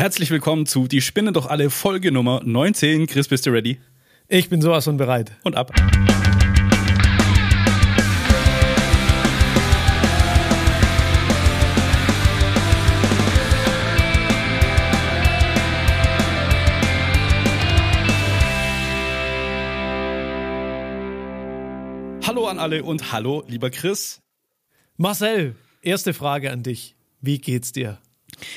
Herzlich willkommen zu Die Spinnen doch alle Folge Nummer 19. Chris, bist du ready? Ich bin sowas von bereit. Und ab. Hallo an alle und hallo, lieber Chris. Marcel, erste Frage an dich. Wie geht's dir?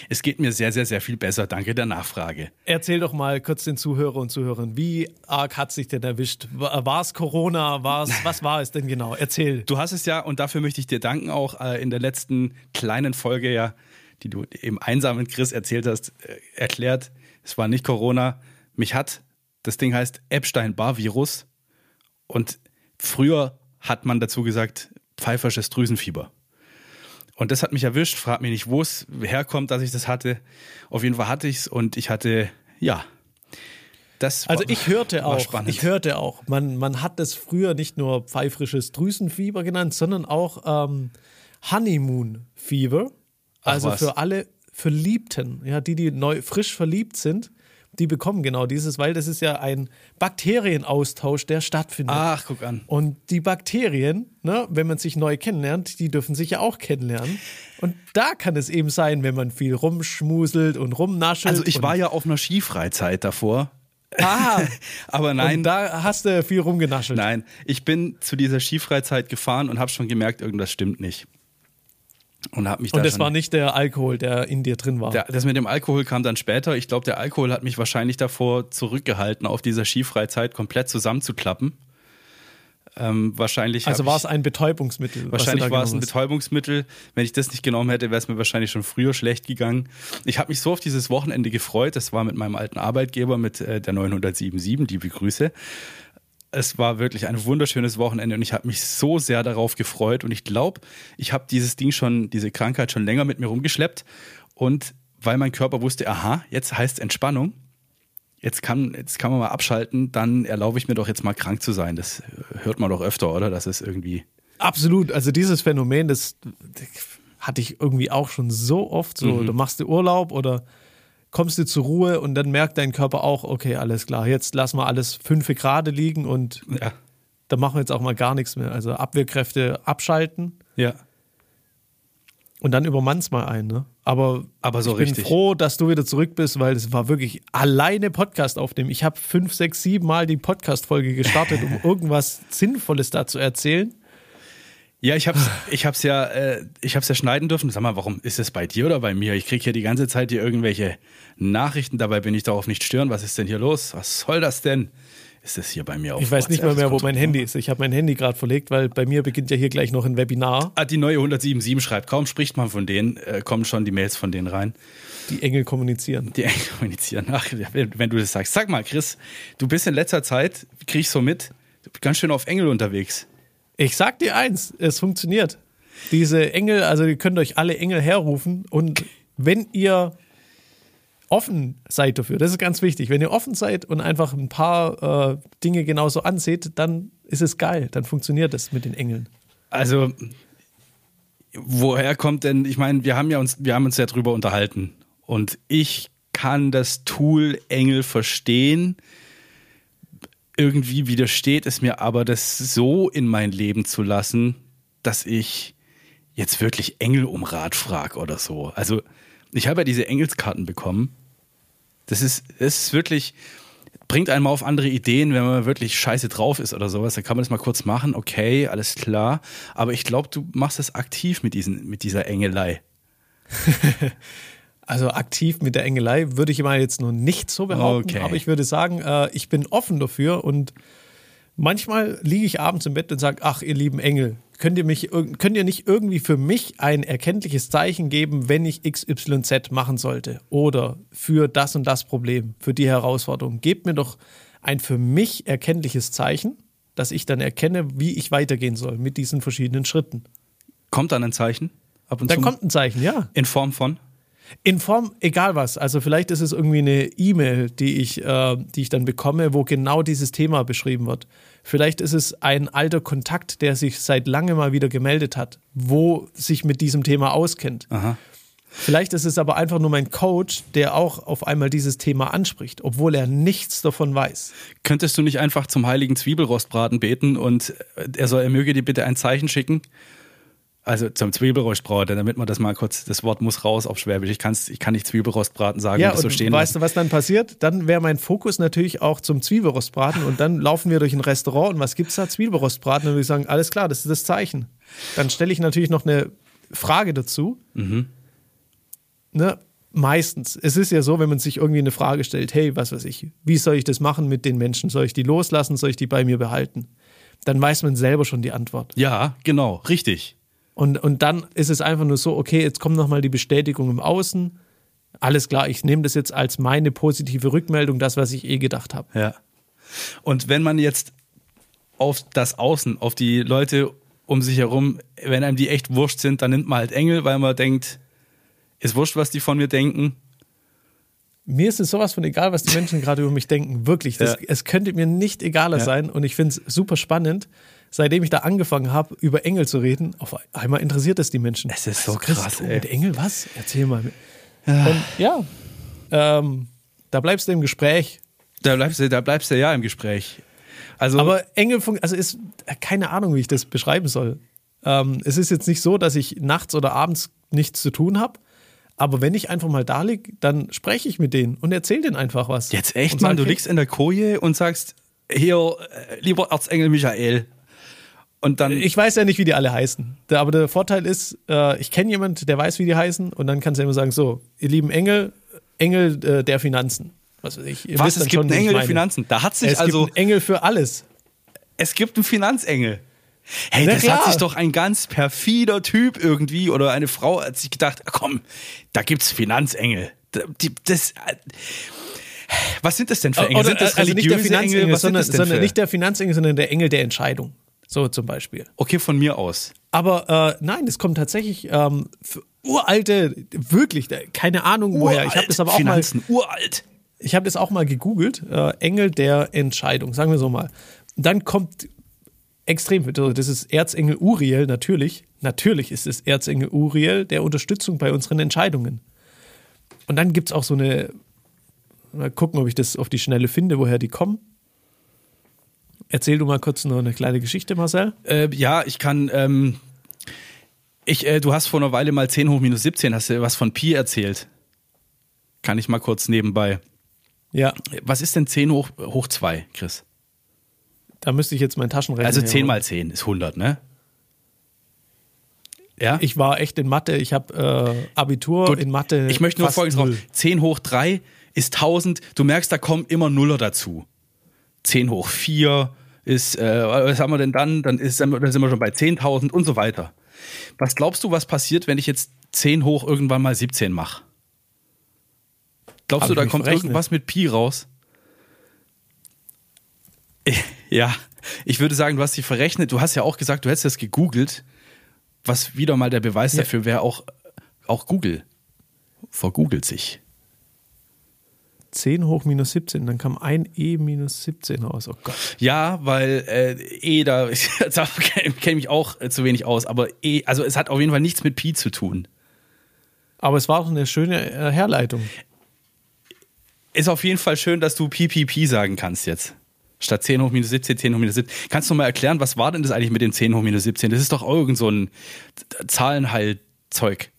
Es geht mir sehr, sehr, sehr viel besser. Danke der Nachfrage. Erzähl doch mal kurz den Zuhörer und Zuhörern, wie arg hat sich denn erwischt? War es Corona? War's, was war es denn genau? Erzähl. Du hast es ja, und dafür möchte ich dir danken, auch äh, in der letzten kleinen Folge ja, die du im einsamen Chris erzählt hast, äh, erklärt, es war nicht Corona. Mich hat, das Ding heißt Epstein-Barr-Virus. Und früher hat man dazu gesagt, pfeifersches Drüsenfieber. Und das hat mich erwischt, frag mich nicht, wo es herkommt, dass ich das hatte. Auf jeden Fall hatte ich es und ich hatte, ja. Das also ich hörte auch, spannend. ich hörte auch, man, man hat das früher nicht nur pfeifrisches Drüsenfieber genannt, sondern auch ähm, Honeymoon Fever. Also für alle Verliebten, ja, die, die neu frisch verliebt sind, die bekommen genau dieses, weil das ist ja ein Bakterienaustausch, der stattfindet. Ach, guck an. Und die Bakterien, ne, wenn man sich neu kennenlernt, die dürfen sich ja auch kennenlernen. Und da kann es eben sein, wenn man viel rumschmuselt und rumnaschelt. Also ich war ja auf einer Skifreizeit davor. Ah, aber nein. Und da hast du viel rumgenaschelt. Nein, ich bin zu dieser Skifreizeit gefahren und habe schon gemerkt, irgendwas stimmt nicht. Und, hab mich und das war nicht der Alkohol, der in dir drin war. Der, das mit dem Alkohol kam dann später. Ich glaube, der Alkohol hat mich wahrscheinlich davor zurückgehalten, auf dieser Skifreizeit komplett zusammenzuklappen. Ähm, wahrscheinlich also war es ein Betäubungsmittel. Wahrscheinlich war es ein Betäubungsmittel. Wenn ich das nicht genommen hätte, wäre es mir wahrscheinlich schon früher schlecht gegangen. Ich habe mich so auf dieses Wochenende gefreut. Das war mit meinem alten Arbeitgeber, mit äh, der 977, liebe Grüße es war wirklich ein wunderschönes Wochenende und ich habe mich so sehr darauf gefreut und ich glaube, ich habe dieses Ding schon, diese Krankheit schon länger mit mir rumgeschleppt und weil mein Körper wusste, aha, jetzt heißt Entspannung, jetzt kann, jetzt kann man mal abschalten, dann erlaube ich mir doch jetzt mal krank zu sein. Das hört man doch öfter, oder? Das ist irgendwie. Absolut. Also dieses Phänomen, das, hatte ich irgendwie auch schon so oft. So, mhm. du machst du Urlaub oder kommst du zur Ruhe und dann merkt dein Körper auch, okay, alles klar, jetzt lassen wir alles fünf Grad liegen und ja. dann machen wir jetzt auch mal gar nichts mehr. Also Abwehrkräfte abschalten. Ja. Und dann übermannst mal ein, ne? Aber, Aber so ich bin richtig. froh, dass du wieder zurück bist, weil es war wirklich alleine Podcast aufnehmen. Ich habe fünf, sechs, sieben Mal die Podcast-Folge gestartet, um irgendwas Sinnvolles da zu erzählen. Ja, ich hab's, ich hab's ja, äh, ich hab's ja schneiden dürfen. Sag mal, warum ist es bei dir oder bei mir? Ich krieg hier die ganze Zeit hier irgendwelche Nachrichten. Dabei bin ich darauf nicht stören. Was ist denn hier los? Was soll das denn? Ist das hier bei mir auf Ich weiß nicht mal mehr, wo mein Handy ist. Ich habe mein Handy gerade verlegt, weil bei mir beginnt ja hier gleich noch ein Webinar. Ah, die neue 177 schreibt. Kaum spricht man von denen, äh, kommen schon die Mails von denen rein. Die Engel kommunizieren. Die Engel kommunizieren. Ach, wenn du das sagst. Sag mal, Chris, du bist in letzter Zeit, krieg ich so mit, ganz schön auf Engel unterwegs. Ich sag dir eins, es funktioniert. Diese Engel, also ihr könnt euch alle Engel herrufen und wenn ihr offen seid dafür, das ist ganz wichtig, wenn ihr offen seid und einfach ein paar äh, Dinge genauso anseht, dann ist es geil, dann funktioniert das mit den Engeln. Also woher kommt denn, ich meine, wir haben ja uns, wir haben uns ja drüber unterhalten und ich kann das Tool Engel verstehen irgendwie widersteht es mir aber, das so in mein Leben zu lassen, dass ich jetzt wirklich Engel um Rat frage oder so. Also ich habe ja diese Engelskarten bekommen. Das ist, das ist wirklich, bringt einen mal auf andere Ideen, wenn man wirklich scheiße drauf ist oder sowas. Dann kann man das mal kurz machen, okay, alles klar. Aber ich glaube, du machst das aktiv mit, diesen, mit dieser Engelei. Also aktiv mit der Engelei würde ich mal jetzt noch nicht so behaupten, okay. aber ich würde sagen, äh, ich bin offen dafür und manchmal liege ich abends im Bett und sage, ach ihr lieben Engel, könnt ihr, mich, könnt ihr nicht irgendwie für mich ein erkenntliches Zeichen geben, wenn ich XYZ machen sollte oder für das und das Problem, für die Herausforderung. Gebt mir doch ein für mich erkenntliches Zeichen, dass ich dann erkenne, wie ich weitergehen soll mit diesen verschiedenen Schritten. Kommt dann ein Zeichen? Ab und da zu? kommt ein Zeichen, ja. In Form von? In Form, egal was. Also vielleicht ist es irgendwie eine E-Mail, die ich, äh, die ich dann bekomme, wo genau dieses Thema beschrieben wird. Vielleicht ist es ein alter Kontakt, der sich seit langem mal wieder gemeldet hat, wo sich mit diesem Thema auskennt. Aha. Vielleicht ist es aber einfach nur mein Coach, der auch auf einmal dieses Thema anspricht, obwohl er nichts davon weiß. Könntest du nicht einfach zum heiligen Zwiebelrostbraten beten und er soll, er möge dir bitte ein Zeichen schicken? Also zum Zwiebelrostbraten, damit man das mal kurz, das Wort muss raus auf Schwäbisch. Ich, kann's, ich kann nicht Zwiebelrostbraten sagen ja, und das so stehen weißt lassen. du, was dann passiert? Dann wäre mein Fokus natürlich auch zum Zwiebelrostbraten und dann laufen wir durch ein Restaurant und was gibt's da? Zwiebelrostbraten. Und wir sagen, alles klar, das ist das Zeichen. Dann stelle ich natürlich noch eine Frage dazu. Mhm. Ne? Meistens. Es ist ja so, wenn man sich irgendwie eine Frage stellt, hey, was weiß ich, wie soll ich das machen mit den Menschen? Soll ich die loslassen? Soll ich die bei mir behalten? Dann weiß man selber schon die Antwort. Ja, genau, richtig. Und, und dann ist es einfach nur so, okay, jetzt kommt nochmal die Bestätigung im Außen. Alles klar, ich nehme das jetzt als meine positive Rückmeldung, das, was ich eh gedacht habe. Ja. Und wenn man jetzt auf das Außen, auf die Leute um sich herum, wenn einem die echt wurscht sind, dann nimmt man halt Engel, weil man denkt, ist wurscht, was die von mir denken. Mir ist es sowas von egal, was die Menschen gerade über mich denken. Wirklich. Das, Ja. Es könnte mir nicht egaler Ja. sein. Und ich finde es super spannend, seitdem ich da angefangen habe, über Engel zu reden. Auf einmal interessiert es die Menschen. Es ist so krass, du ey. Mit Engel, was? Erzähl mal. Und ja, ähm, da bleibst du im Gespräch. Da bleibst du, da bleibst du ja im Gespräch. Also, Aber Engel, also ist keine Ahnung, wie ich das beschreiben soll. Ähm, es ist jetzt nicht so, dass ich nachts oder abends nichts zu tun habe. Aber wenn ich einfach mal da liege, dann spreche ich mit denen und erzähle denen einfach was. jetzt echt, Mann, sag, du liegst in der Koje und sagst, hier, äh, lieber Erzengel Michael. Und dann, Ich weiß ja nicht, wie die alle heißen. Aber der Vorteil ist, äh, ich kenne jemanden, der weiß, wie die heißen. Und dann kannst du immer sagen: So, ihr lieben Engel, Engel äh, der Finanzen. Was weiß ich. Ihr was, wisst es gibt schon, einen Engel der. Finanzen. Da hat sich Es also, gibt einen Engel für alles. es gibt einen Finanzengel. Hey, Na das klar. hat sich doch ein ganz perfider Typ irgendwie oder eine Frau hat sich gedacht, komm, da gibt's Finanzengel. Da- die- Das, äh, was sind das denn für Engel? Oder, sind das also nicht der religiöse Finanzengel, Engel? Was sind sondern, sondern nicht der Finanzengel, sondern der Engel der Entscheidung. So zum Beispiel. Okay, von mir aus. Aber äh, nein, es kommt tatsächlich ähm, für uralte, wirklich, da- keine Ahnung woher. Ich habe das aber auch mal Finanzen, uralt. Ich habe das auch mal gegoogelt. Äh, Engel der Entscheidung, sagen wir so mal. Dann kommt extrem, das ist Erzengel Uriel, natürlich. Natürlich ist es Erzengel Uriel der Unterstützung bei unseren Entscheidungen. Und dann gibt es auch so eine, mal gucken, ob ich das auf die Schnelle finde, woher die kommen. Erzähl du mal kurz noch eine kleine Geschichte, Marcel. Äh, ja, ich kann. Ähm, ich, äh, du hast vor einer Weile mal 10 hoch minus 17, hast du was von Pi erzählt. Kann ich mal kurz nebenbei. Ja, Was ist denn 10 hoch, hoch 2, Chris? da müsste ich jetzt meinen Taschenrechner Also 10 herholen. mal 10 ist 100, ne? Ja? Ich war echt in Mathe. Ich habe äh, Abitur Gut, in Mathe. Ich möchte nur folgendes drauf. null. 10 hoch 3 ist 1000. Du merkst, da kommen immer Nuller dazu. 10 hoch 4 ist, äh, was haben wir denn dann? Dann, ist, dann sind wir schon bei 10.000 und so weiter. Was glaubst du, was passiert, wenn ich jetzt 10 hoch irgendwann mal 17 mache? Glaubst Hab du, da kommt verrechnet? irgendwas mit Pi raus? Ja, ich würde sagen, du hast dich verrechnet. Du hast ja auch gesagt, du hättest das gegoogelt. Was wieder mal der Beweis Ja. dafür wäre, auch, auch Google vergoogelt sich. 10 hoch minus 17, dann kam ein E minus 17 raus. Oh Gott. Ja, weil äh, E, da, da kenne ich mich auch äh, zu wenig aus, aber E, also es hat auf jeden Fall nichts mit Pi zu tun. Aber es war auch eine schöne äh, Herleitung. Ist auf jeden Fall schön, dass du Pi, Pi, Pi sagen kannst jetzt. Statt 10 hoch minus 17, 10 hoch minus 17. Kannst du mal erklären, was war denn das eigentlich mit dem 10 hoch minus 17? Das ist doch irgend so ein Zahlenheilzeug.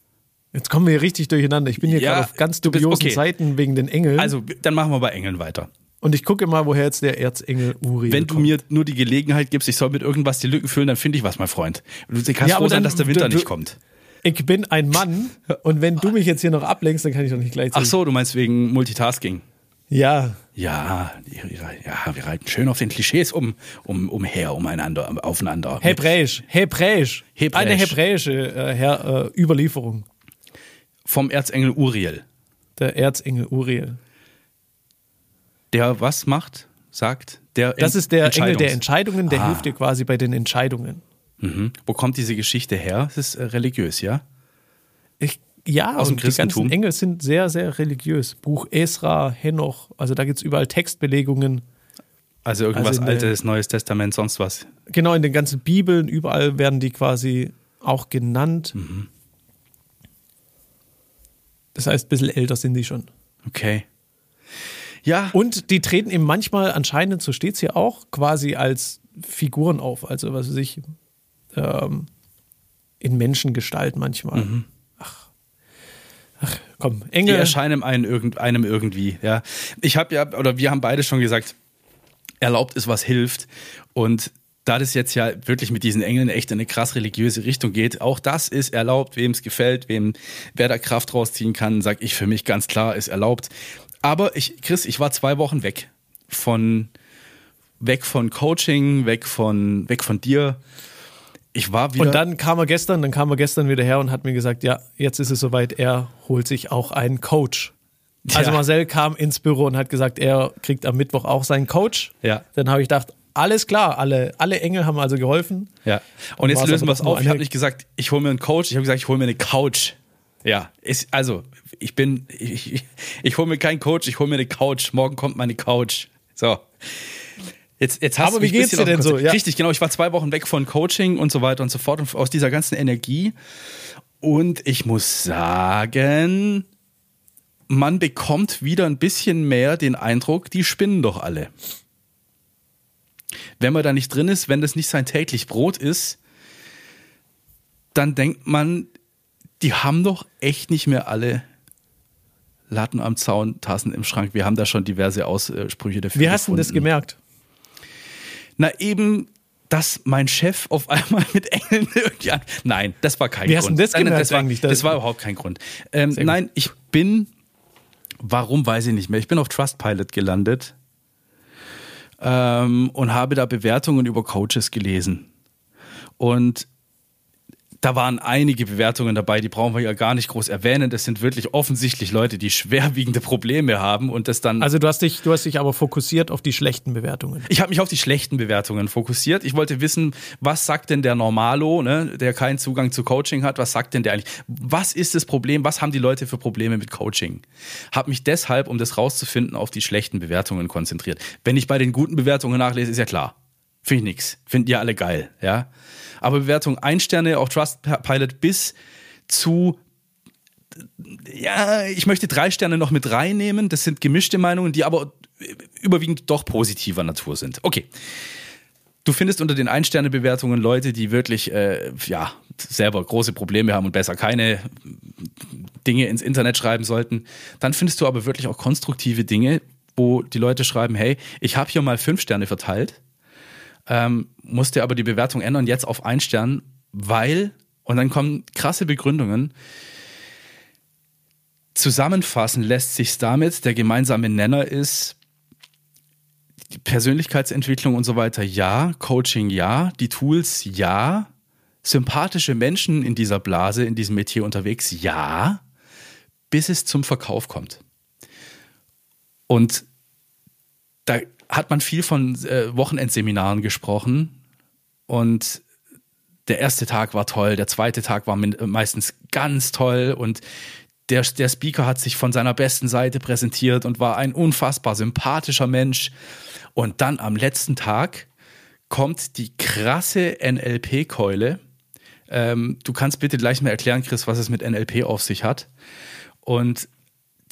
Jetzt kommen wir hier richtig durcheinander. Ich bin hier Ja, gerade auf ganz du bist- dubiosen okay. Seiten wegen den Engeln. Also, dann machen wir bei Engeln weiter. Und ich gucke mal, woher jetzt der Erzengel Uriel Wenn du kommt. mir nur die Gelegenheit gibst, ich soll mit irgendwas die Lücken füllen, dann finde ich was, mein Freund. Du kannst Ja, froh sein, dass der Winter du- nicht kommt. Ich bin ein Mann und wenn du mich jetzt hier noch ablenkst, dann kann ich doch nicht gleichzeitig. Ach so, du meinst wegen Multitasking. Ja, Ja, ja, wir reiten schön auf den Klischees um, um, umher, umeinander, aufeinander. Hebräisch, Hebräisch. Hebräisch. Eine hebräische äh, Her, äh, Überlieferung. Vom Erzengel Uriel. Der Erzengel Uriel. Der was macht, sagt, der Das ist der Engel der Entscheidungen, der Ah. hilft dir quasi bei den Entscheidungen. Mhm. Wo kommt diese Geschichte her? Es ist äh, religiös, ja? Ich, ja, Aus dem und die ganzen Christentum? Engel sind sehr, sehr religiös. Buch Esra, Henoch, also da gibt es überall Textbelegungen. Also irgendwas Also in der- Altes, Neues Testament, sonst was. Genau, in den ganzen Bibeln, überall werden die quasi auch genannt. Mhm. Das heißt, ein bisschen älter sind die schon. Okay. Ja. Und die treten eben manchmal anscheinend, so steht es hier auch, quasi als Figuren auf. Also, was weiß ich, ähm, in Menschengestalt manchmal. Mhm. Ach. Ach, komm, Engel. Die erscheinen einem, irgend, einem irgendwie, ja. Ich habe ja, oder wir haben beide schon gesagt, erlaubt ist, was hilft. Und da das jetzt ja wirklich mit diesen Engeln echt in eine krass religiöse Richtung geht, auch das ist erlaubt, wem es gefällt, wem wer da Kraft rausziehen kann, sag ich für mich ganz klar, ist erlaubt. Aber ich, Chris, ich war zwei Wochen weg von weg von Coaching, weg von weg von dir. Ich war wieder. Und dann kam er gestern, dann kam er gestern wieder her und hat mir gesagt, ja, jetzt ist es soweit, er holt sich auch einen Coach. Also ja. Marcel kam ins Büro und hat gesagt, er kriegt am Mittwoch auch seinen Coach. Ja. Dann habe ich gedacht, alles klar, alle, alle Engel haben also geholfen. Ja. Und, und jetzt lösen wir es auf. Ich habe nicht gesagt, ich hole mir einen Coach, ich habe gesagt, ich hole mir eine Couch. Ja, ist, also ich bin, ich, ich, ich hole mir keinen Coach, ich hole mir eine Couch. Morgen kommt meine Couch. So. Jetzt, jetzt hast Aber wie geht's dir denn so? Ja. Richtig, genau. Ich war zwei Wochen weg von Coaching und so weiter und so fort und aus dieser ganzen Energie. Und ich muss sagen, man bekommt wieder ein bisschen mehr den Eindruck, die spinnen doch alle wenn man da nicht drin ist, wenn das nicht sein täglich Brot ist, dann denkt man, die haben doch echt nicht mehr alle Latten am Zaun, Tassen im Schrank. Wir haben da schon diverse Aussprüche dafür. Wie hast du das gemerkt? Na, eben, dass mein Chef auf einmal mit Engeln irgendwie an. Nein, das war kein Wie Grund. Hast du das, nein, gemerkt das, war, eigentlich? das war überhaupt kein Grund. Ähm, nein, ich bin, warum weiß ich nicht mehr. Ich bin auf Trustpilot gelandet ähm, und habe da Bewertungen über Coaches gelesen. Und da waren einige Bewertungen dabei, die brauchen wir ja gar nicht groß erwähnen. Das sind wirklich offensichtlich Leute, die schwerwiegende Probleme haben und das dann. Also du hast dich, du hast dich aber fokussiert auf die schlechten Bewertungen. Ich habe mich auf die schlechten Bewertungen fokussiert. Ich wollte wissen, was sagt denn der Normalo, ne, der keinen Zugang zu Coaching hat, was sagt denn der eigentlich? Was ist das Problem? Was haben die Leute für Probleme mit Coaching? Habe mich deshalb, um das rauszufinden, auf die schlechten Bewertungen konzentriert. Wenn ich bei den guten Bewertungen nachlese, ist ja klar. Finde ich nix. Finden die alle geil, ja. Aber Bewertung ein Sterne auf Trustpilot bis zu ja, ich möchte drei Sterne noch mit reinnehmen. Das sind gemischte Meinungen, die aber überwiegend doch positiver Natur sind. Okay. Du findest unter den Ein-Sterne-Bewertungen Leute, die wirklich äh, ja, selber große Probleme haben und besser keine Dinge ins Internet schreiben sollten. Dann findest du aber wirklich auch konstruktive Dinge, wo die Leute schreiben, hey, ich habe hier mal fünf Sterne verteilt ähm, musste aber die Bewertung ändern, jetzt auf ein Stern, weil, und dann kommen krasse Begründungen, zusammenfassen lässt sich damit, der gemeinsame Nenner ist, die Persönlichkeitsentwicklung und so weiter, ja, Coaching, ja, die Tools, ja, sympathische Menschen in dieser Blase, in diesem Metier unterwegs, ja, bis es zum Verkauf kommt. Und da hat man viel von äh, Wochenendseminaren gesprochen und der erste Tag war toll, der zweite Tag war meistens ganz toll und der, der Speaker hat sich von seiner besten Seite präsentiert und war ein unfassbar sympathischer Mensch. Und dann am letzten Tag kommt die krasse NLP-Keule. Ähm, du kannst bitte gleich mal erklären, Chris, was es mit NLP auf sich hat. Und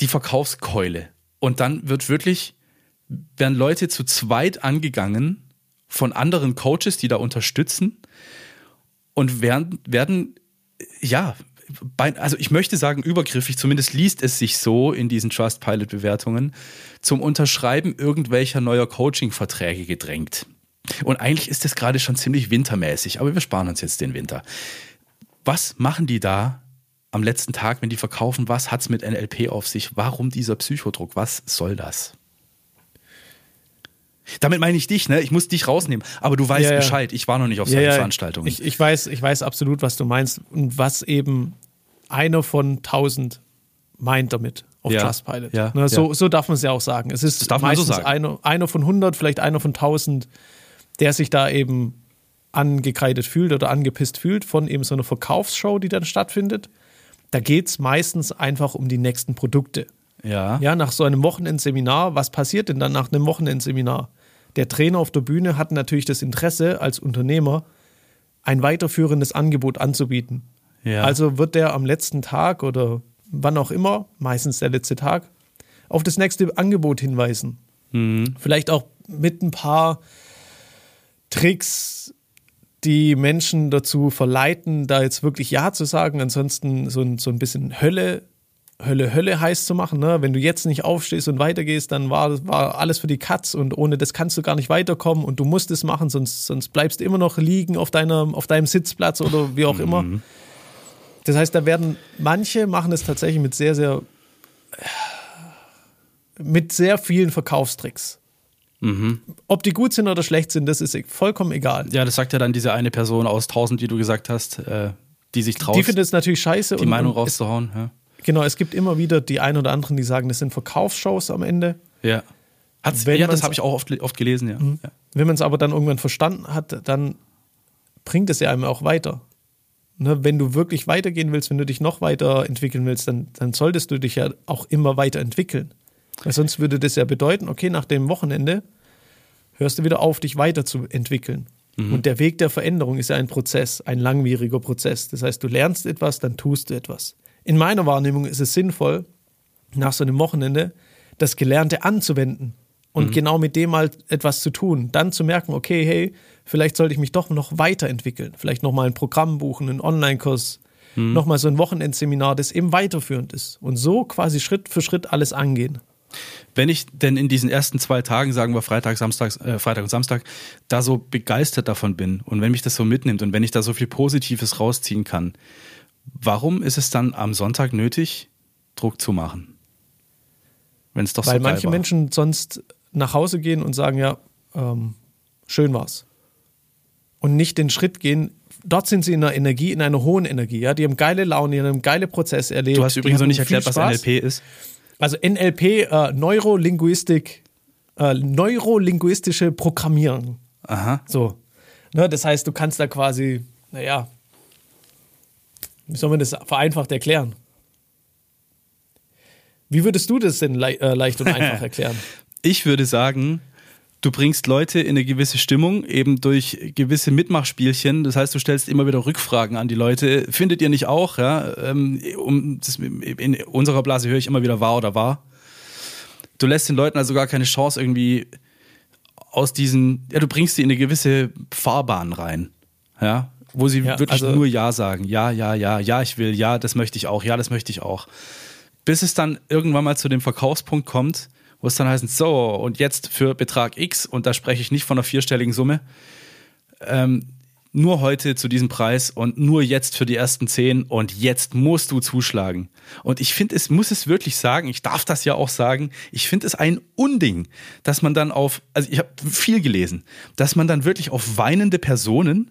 die Verkaufskeule. Und dann wird wirklich werden Leute zu zweit angegangen von anderen Coaches, die da unterstützen und werden, werden ja, also ich möchte sagen übergriffig, zumindest liest es sich so in diesen Trustpilot-Bewertungen, zum Unterschreiben irgendwelcher neuer Coaching-Verträge gedrängt. Und eigentlich ist das gerade schon ziemlich wintermäßig, aber wir sparen uns jetzt den Winter. Was machen die da am letzten Tag, wenn die verkaufen? Was hat es mit NLP auf sich? Warum dieser Psychodruck? Was soll das? Damit meine ich dich, ne? Ich muss dich rausnehmen. Aber du weißt ja, ja. Bescheid. Ich war noch nicht auf solchen ja, Veranstaltungen. Ich, ich, weiß, ich weiß absolut, was du meinst und was eben einer von tausend meint damit auf Trustpilot. Ja, ne, so, so darf man es ja auch sagen. Es ist meistens so einer, einer von 100, vielleicht einer von 1000, der sich da eben angekreidet fühlt oder angepisst fühlt von eben so einer Verkaufsshow, die dann stattfindet. Da geht es meistens einfach um die nächsten Produkte. Ja. Ja, nach so einem Wochenendseminar, was passiert denn dann nach einem Wochenendseminar? Der Trainer auf der Bühne hat natürlich das Interesse als Unternehmer, ein weiterführendes Angebot anzubieten. Ja. Also wird der am letzten Tag oder wann auch immer, meistens der letzte Tag, auf das nächste Angebot hinweisen. Mhm. Vielleicht auch mit ein paar Tricks, die Menschen dazu verleiten, da jetzt wirklich Ja zu sagen. Ansonsten so ein, so ein bisschen Hölle, Hölle, Hölle heiß zu machen. Ne? Wenn du jetzt nicht aufstehst und weitergehst, dann war, war alles für die Katz und ohne das kannst du gar nicht weiterkommen und du musst es machen, sonst, sonst bleibst du immer noch liegen auf, deiner, auf deinem Sitzplatz oder wie auch mhm. immer. Das heißt, da werden manche machen es tatsächlich mit sehr, sehr mit sehr vielen Verkaufstricks. Mhm. Ob die gut sind oder schlecht sind, das ist vollkommen egal. Ja, das sagt ja dann diese eine Person aus 1000, die du gesagt hast, äh, die sich traut. Die findet es natürlich scheiße. Die und, Meinung rauszuhauen. Ja. Genau, es gibt immer wieder die ein oder anderen, die sagen, das sind Verkaufsshows am Ende. Ja. Hat's, ja, das habe ich auch oft, oft gelesen, ja. Mhm. ja. Wenn man es aber dann irgendwann verstanden hat, dann bringt es ja einem auch weiter. Ne, wenn du wirklich weitergehen willst, wenn du dich noch weiterentwickeln willst, dann, dann solltest du dich ja auch immer weiterentwickeln. Weil sonst würde das ja bedeuten, okay, nach dem Wochenende hörst du wieder auf, dich weiterzuentwickeln. Mhm. Und der Weg der Veränderung ist ja ein Prozess, ein langwieriger Prozess. Das heißt, du lernst etwas, dann tust du etwas. In meiner Wahrnehmung ist es sinnvoll, nach so einem Wochenende das Gelernte anzuwenden und mhm. genau mit dem mal etwas zu tun. Dann zu merken, okay, hey, vielleicht sollte ich mich doch noch weiterentwickeln. Vielleicht nochmal ein Programm buchen, einen Online-Kurs, mhm. nochmal so ein Wochenendseminar, das eben weiterführend ist. Und so quasi Schritt für Schritt alles angehen. Wenn ich denn in diesen ersten zwei Tagen, sagen wir Freitag, Samstag, äh, Freitag und Samstag, da so begeistert davon bin und wenn mich das so mitnimmt und wenn ich da so viel Positives rausziehen kann, warum ist es dann am Sonntag nötig, Druck zu machen? Wenn es doch Weil so manche war. Menschen sonst nach Hause gehen und sagen, ja, ähm, schön war's. Und nicht den Schritt gehen, dort sind sie in einer Energie, in einer hohen Energie. Ja? Die haben geile Laune, die haben geile Prozesse erlebt. Du hast übrigens noch nicht erklärt, was NLP ist. Also NLP, äh, Neurolinguistik, äh, neurolinguistische Programmierung. Aha. So. Ne, das heißt, du kannst da quasi, naja, wie soll man das vereinfacht erklären? Wie würdest du das denn le äh, leicht und einfach erklären? ich würde sagen, du bringst Leute in eine gewisse Stimmung, eben durch gewisse Mitmachspielchen. Das heißt, du stellst immer wieder Rückfragen an die Leute. Findet ihr nicht auch? Ja, ähm, um, das, in unserer Blase höre ich immer wieder wahr oder wahr. Du lässt den Leuten also gar keine Chance irgendwie aus diesen, ja, du bringst sie in eine gewisse Fahrbahn rein. Ja, wo sie ja, wirklich also nur Ja sagen. Ja, ja, ja, ja, ich will, ja, das möchte ich auch, ja, das möchte ich auch. Bis es dann irgendwann mal zu dem Verkaufspunkt kommt, wo es dann heißt, so, und jetzt für Betrag X, und da spreche ich nicht von einer vierstelligen Summe, ähm, nur heute zu diesem Preis und nur jetzt für die ersten zehn und jetzt musst du zuschlagen. Und ich finde, es muss es wirklich sagen, ich darf das ja auch sagen, ich finde es ein Unding, dass man dann auf, also ich habe viel gelesen, dass man dann wirklich auf weinende Personen,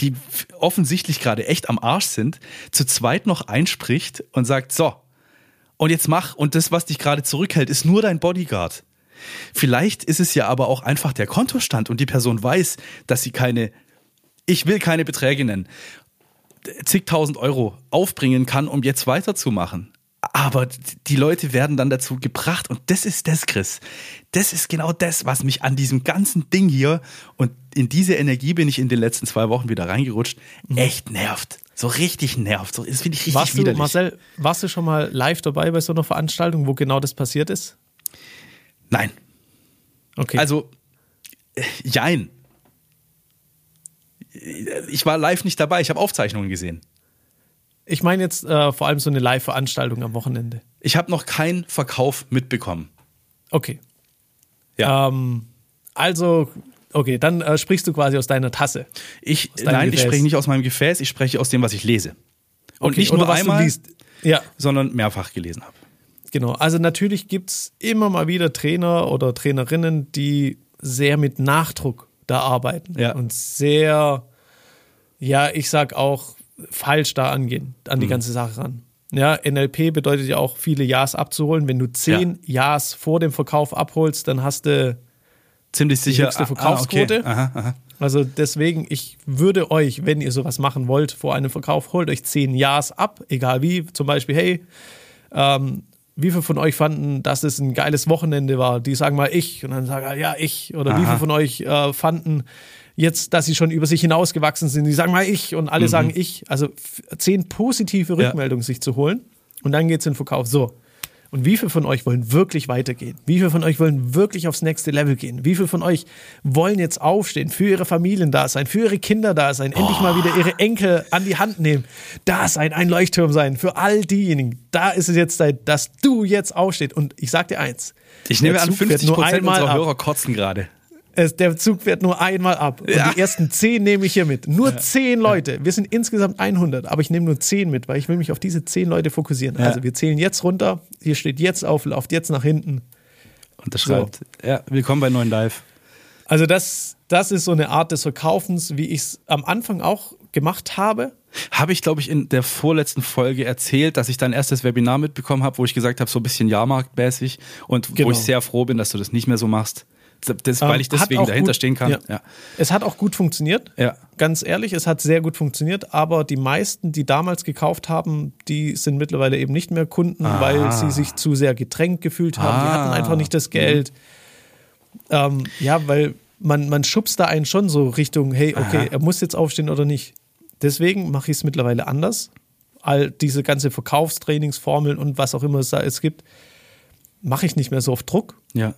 die offensichtlich gerade echt am Arsch sind, zu zweit noch einspricht und sagt, so, und jetzt mach und das, was dich gerade zurückhält, ist nur dein Bodyguard. Vielleicht ist es ja aber auch einfach der Kontostand und die Person weiß, dass sie keine, ich will keine Beträge nennen, zigtausend Euro aufbringen kann, um jetzt weiterzumachen. Aber die Leute werden dann dazu gebracht und das ist das, Chris. Das ist genau das, was mich an diesem ganzen Ding hier und in diese Energie bin ich in den letzten zwei Wochen wieder reingerutscht, mhm. echt nervt so richtig nervt. So, das finde ich richtig warst widerlich. Du, Marcel, warst du schon mal live dabei bei so einer Veranstaltung, wo genau das passiert ist? Nein. Okay. Also, äh, jein. Ich war live nicht dabei, ich habe Aufzeichnungen gesehen. Ich meine jetzt äh, vor allem so eine Live-Veranstaltung am Wochenende. Ich habe noch keinen Verkauf mitbekommen. Okay. Ja. Ähm, also Okay, dann äh, sprichst du quasi aus deiner Tasse. Ich, nein, Gefäß. ich spreche nicht aus meinem Gefäß, ich spreche aus dem, was ich lese. Und okay, nicht nur einmal, ja. sondern mehrfach gelesen habe. Genau, also natürlich gibt es immer mal wieder Trainer oder Trainerinnen, die sehr mit Nachdruck da arbeiten ja. und sehr, ja, ich sag auch, falsch da angehen, an die mhm. ganze Sache ran. Ja, NLP bedeutet ja auch, viele Ja's abzuholen. Wenn du zehn ja. Ja's vor dem Verkauf abholst, dann hast du ziemlich sicher. Die höchste Verkaufsquote. Ah, okay. aha, aha. Also deswegen, ich würde euch, wenn ihr sowas machen wollt vor einem Verkauf, holt euch zehn Ja's ab, egal wie. Zum Beispiel, hey, ähm, wie viele von euch fanden, dass es ein geiles Wochenende war? Die sagen mal ich und dann sagen ja ich. Oder Aha. wie viele von euch äh, fanden jetzt, dass sie schon über sich hinausgewachsen sind? Die sagen mal ich und alle mhm. sagen ich. Also zehn positive Rückmeldungen ja. sich zu holen Und dann geht es in den Verkauf. So. Und wie viele von euch wollen wirklich weitergehen? Wie viele von euch wollen wirklich aufs nächste Level gehen? Wie viele von euch wollen jetzt aufstehen, für ihre Familien da sein, für ihre Kinder da sein, endlich oh. mal wieder ihre Enkel an die Hand nehmen, da sein, ein Leuchtturm sein für all diejenigen. Da ist es jetzt Zeit, dass du jetzt aufstehst. Und ich sag dir eins. Ich nehme an, 50 Prozent unserer Hörer kotzen gerade. Es, der Zug fährt nur einmal ab. Und ja. die ersten zehn nehme ich hier mit. Nur ja. zehn Leute. Wir sind insgesamt 100, aber ich nehme nur zehn mit, weil ich will mich auf diese zehn Leute fokussieren. Also wir zählen jetzt runter. Hier steht jetzt auf, lauft jetzt nach hinten. Unterschreibt. So. Ja, willkommen bei Neuen Live. Also das, das ist so eine Art des Verkaufens, wie ich es am Anfang auch gemacht habe. Habe ich, glaube ich, in der vorletzten Folge erzählt, dass ich dein erstes Webinar mitbekommen habe, wo ich gesagt habe, so ein bisschen Jahrmarktmäßig und genau. wo ich sehr froh bin, dass du das nicht mehr so machst. Das, weil ähm, ich deswegen dahinter gut, stehen kann. Ja. ja. Es hat auch gut funktioniert. Ja. Ganz ehrlich, es hat sehr gut funktioniert. Aber die meisten, die damals gekauft haben, die sind mittlerweile eben nicht mehr Kunden, ah. weil sie sich zu sehr gedrängt gefühlt haben. Ah. Die hatten einfach nicht das Geld. Mhm. Ähm, ja, weil man, man schubst da einen schon so Richtung, hey, okay, Aha. er muss jetzt aufstehen oder nicht. Deswegen mache ich es mittlerweile anders. All diese ganze Verkaufstrainingsformeln und was auch immer es da es gibt, mache ich nicht mehr so auf Druck. Ja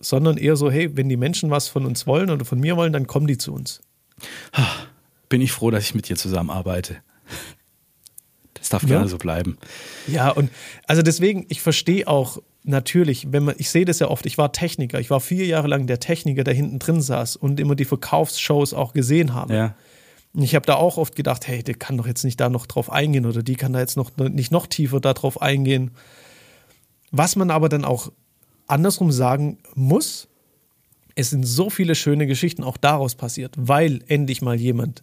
sondern eher so, hey, wenn die Menschen was von uns wollen oder von mir wollen, dann kommen die zu uns. Bin ich froh, dass ich mit dir zusammenarbeite. Das darf ja. gerne so bleiben. Ja, und also deswegen, ich verstehe auch natürlich, wenn man, ich sehe das ja oft, ich war Techniker, ich war vier Jahre lang der Techniker, der hinten drin saß und immer die Verkaufsshows auch gesehen habe. Ja. Und ich habe da auch oft gedacht, hey, der kann doch jetzt nicht da noch drauf eingehen oder die kann da jetzt noch nicht noch tiefer darauf eingehen. Was man aber dann auch andersrum sagen muss, es sind so viele schöne Geschichten auch daraus passiert, weil endlich mal jemand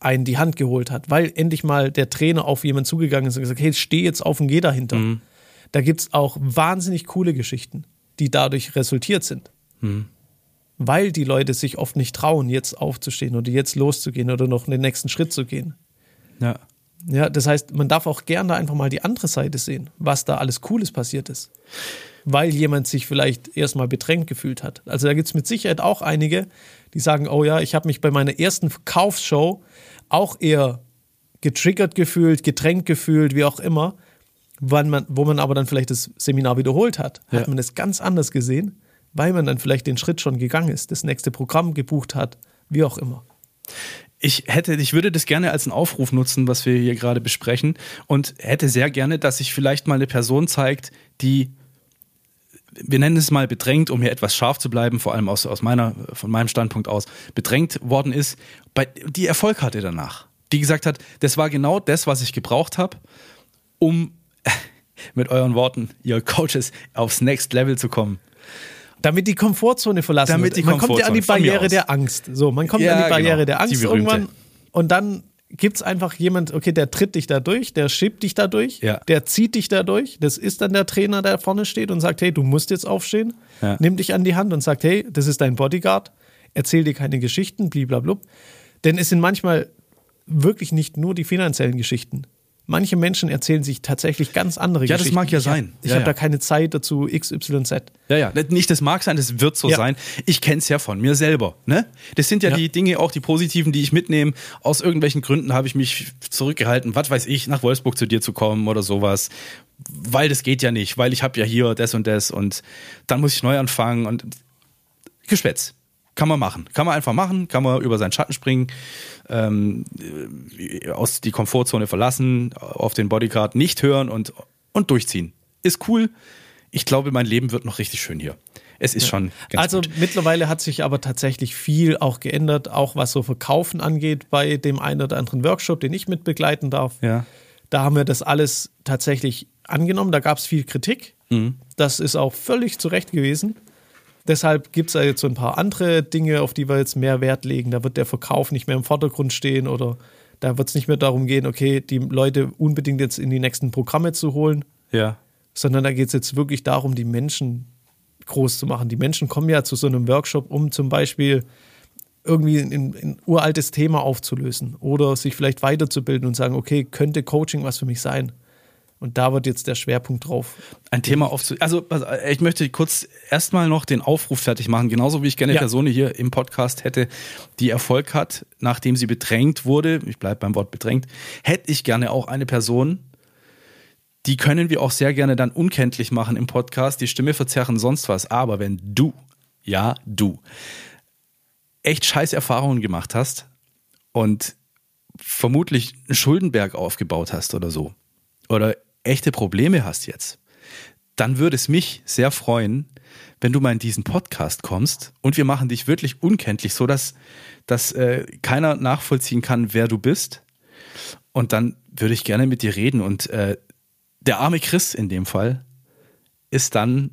einen die Hand geholt hat, weil endlich mal der Trainer auf jemanden zugegangen ist und gesagt, hey, steh jetzt auf und geh dahinter. Mhm. Da gibt es auch wahnsinnig coole Geschichten, die dadurch resultiert sind. Mhm. Weil die Leute sich oft nicht trauen, jetzt aufzustehen oder jetzt loszugehen oder noch den nächsten Schritt zu gehen. Ja. Ja, das heißt, man darf auch gerne einfach mal die andere Seite sehen, was da alles Cooles passiert ist weil jemand sich vielleicht erstmal bedrängt gefühlt hat. Also da gibt es mit Sicherheit auch einige, die sagen, oh ja, ich habe mich bei meiner ersten Verkaufsshow auch eher getriggert gefühlt, gedrängt gefühlt, wie auch immer. Wann man, wo man aber dann vielleicht das Seminar wiederholt hat, ja. hat man es ganz anders gesehen, weil man dann vielleicht den Schritt schon gegangen ist, das nächste Programm gebucht hat, wie auch immer. Ich hätte, ich würde das gerne als einen Aufruf nutzen, was wir hier gerade besprechen, und hätte sehr gerne, dass sich vielleicht mal eine Person zeigt, die wir nennen es mal bedrängt, um hier etwas scharf zu bleiben, vor allem aus, aus meiner, von meinem Standpunkt aus, bedrängt worden ist, bei, die Erfolg hatte danach. Die gesagt hat, das war genau das, was ich gebraucht habe, um mit euren Worten, ihr Coaches, aufs Next Level zu kommen. Damit die Komfortzone verlassen Damit wird. Man kommt ja an die Barriere der Angst. So, man kommt ja, an die Barriere genau. der Angst irgendwann und dann gibt es einfach jemand, okay, der tritt dich da durch, der schiebt dich da durch, ja. der zieht dich da durch. Das ist dann der Trainer, der vorne steht und sagt, hey, du musst jetzt aufstehen. Ja. Nimmt dich an die Hand und sagt, hey, das ist dein Bodyguard. Erzähl dir keine Geschichten, blablabla. Denn es sind manchmal wirklich nicht nur die finanziellen Geschichten manche Menschen erzählen sich tatsächlich ganz andere ja, Geschichten. Ja, das mag ja sein. Ich ja, habe ja. da keine Zeit dazu, XYZ. Ja, ja, nicht das mag sein, das wird so sein. Ich kenne es ja von mir selber. Ne? Das sind ja, die Dinge, auch die positiven, die ich mitnehme. Aus irgendwelchen Gründen habe ich mich zurückgehalten, was weiß ich, nach Wolfsburg zu dir zu kommen oder sowas. Weil das geht ja nicht, weil ich habe ja hier das und das und dann muss ich neu anfangen und Geschwätz. Kann man machen. Kann man einfach machen, kann man über seinen Schatten springen, ähm, aus die Komfortzone verlassen, auf den Bodycard nicht hören und, und durchziehen. Ist cool. Ich glaube, mein Leben wird noch richtig schön hier. Es ist ja. schon. also gut. mittlerweile hat sich aber tatsächlich viel auch geändert, auch was so Verkaufen angeht, bei dem einen oder anderen Workshop, den ich mitbegleiten darf. Ja. Da haben wir das alles tatsächlich angenommen. Da gab es viel Kritik. Mhm. Das ist auch völlig zu Recht gewesen. Deshalb gibt es da jetzt so ein paar andere Dinge, auf die wir jetzt mehr Wert legen. Da wird der Verkauf nicht mehr im Vordergrund stehen oder da wird es nicht mehr darum gehen, okay, die Leute unbedingt jetzt in die nächsten Programme zu holen. Ja. Sondern da geht es jetzt wirklich darum, die Menschen groß zu machen. Die Menschen kommen ja zu so einem Workshop, um zum Beispiel irgendwie ein, ein, uraltes Thema aufzulösen oder sich vielleicht weiterzubilden und sagen, okay, könnte Coaching was für mich sein? Und da wird jetzt der Schwerpunkt drauf. Ein Thema aufzu. Also, also, ich möchte kurz erstmal noch den Aufruf fertig machen, genauso wie ich gerne eine ja. Person hier im Podcast hätte, die Erfolg hat, nachdem sie bedrängt wurde. Ich bleibe beim Wort bedrängt. Hätte ich gerne auch eine Person, die können wir auch sehr gerne dann unkenntlich machen im Podcast, die Stimme verzerren, sonst was. Aber wenn du, ja, du, echt scheiß Erfahrungen gemacht hast und vermutlich einen Schuldenberg aufgebaut hast oder so, oder echte Probleme hast jetzt, dann würde es mich sehr freuen, wenn du mal in diesen Podcast kommst und wir machen dich wirklich unkenntlich, so dass, dass äh, keiner nachvollziehen kann, wer du bist. Und dann würde ich gerne mit dir reden. Und äh, der arme Chris in dem Fall ist dann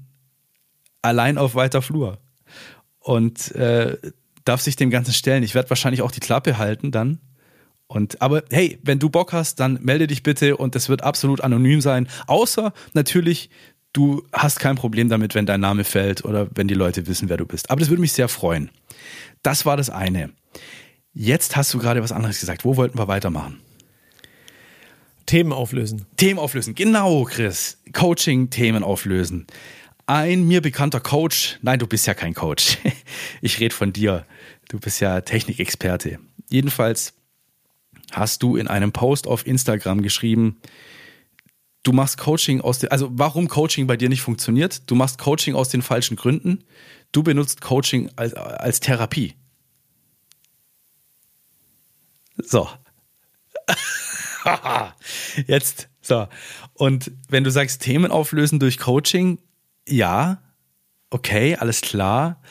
allein auf weiter Flur und äh, darf sich dem Ganzen stellen. Ich werde wahrscheinlich auch die Klappe halten dann. Und aber hey, wenn du Bock hast, dann melde dich bitte und das wird absolut anonym sein. Außer natürlich, du hast kein Problem damit, wenn dein Name fällt oder wenn die Leute wissen, wer du bist. Aber das würde mich sehr freuen. Das war das eine. Jetzt hast du gerade was anderes gesagt. Wo wollten wir weitermachen? Themen auflösen. Themen auflösen, genau, Chris. Coaching, Themen auflösen. Ein mir bekannter Coach, nein, du bist ja kein Coach. Ich rede von dir. Du bist ja Technikexperte. Jedenfalls hast du in einem Post auf Instagram geschrieben, du machst Coaching aus den, also warum Coaching bei dir nicht funktioniert? Du machst Coaching aus den falschen Gründen. Du benutzt Coaching als, als Therapie. So. Jetzt, so. Und wenn du sagst, Themen auflösen durch Coaching, ja, okay, alles klar.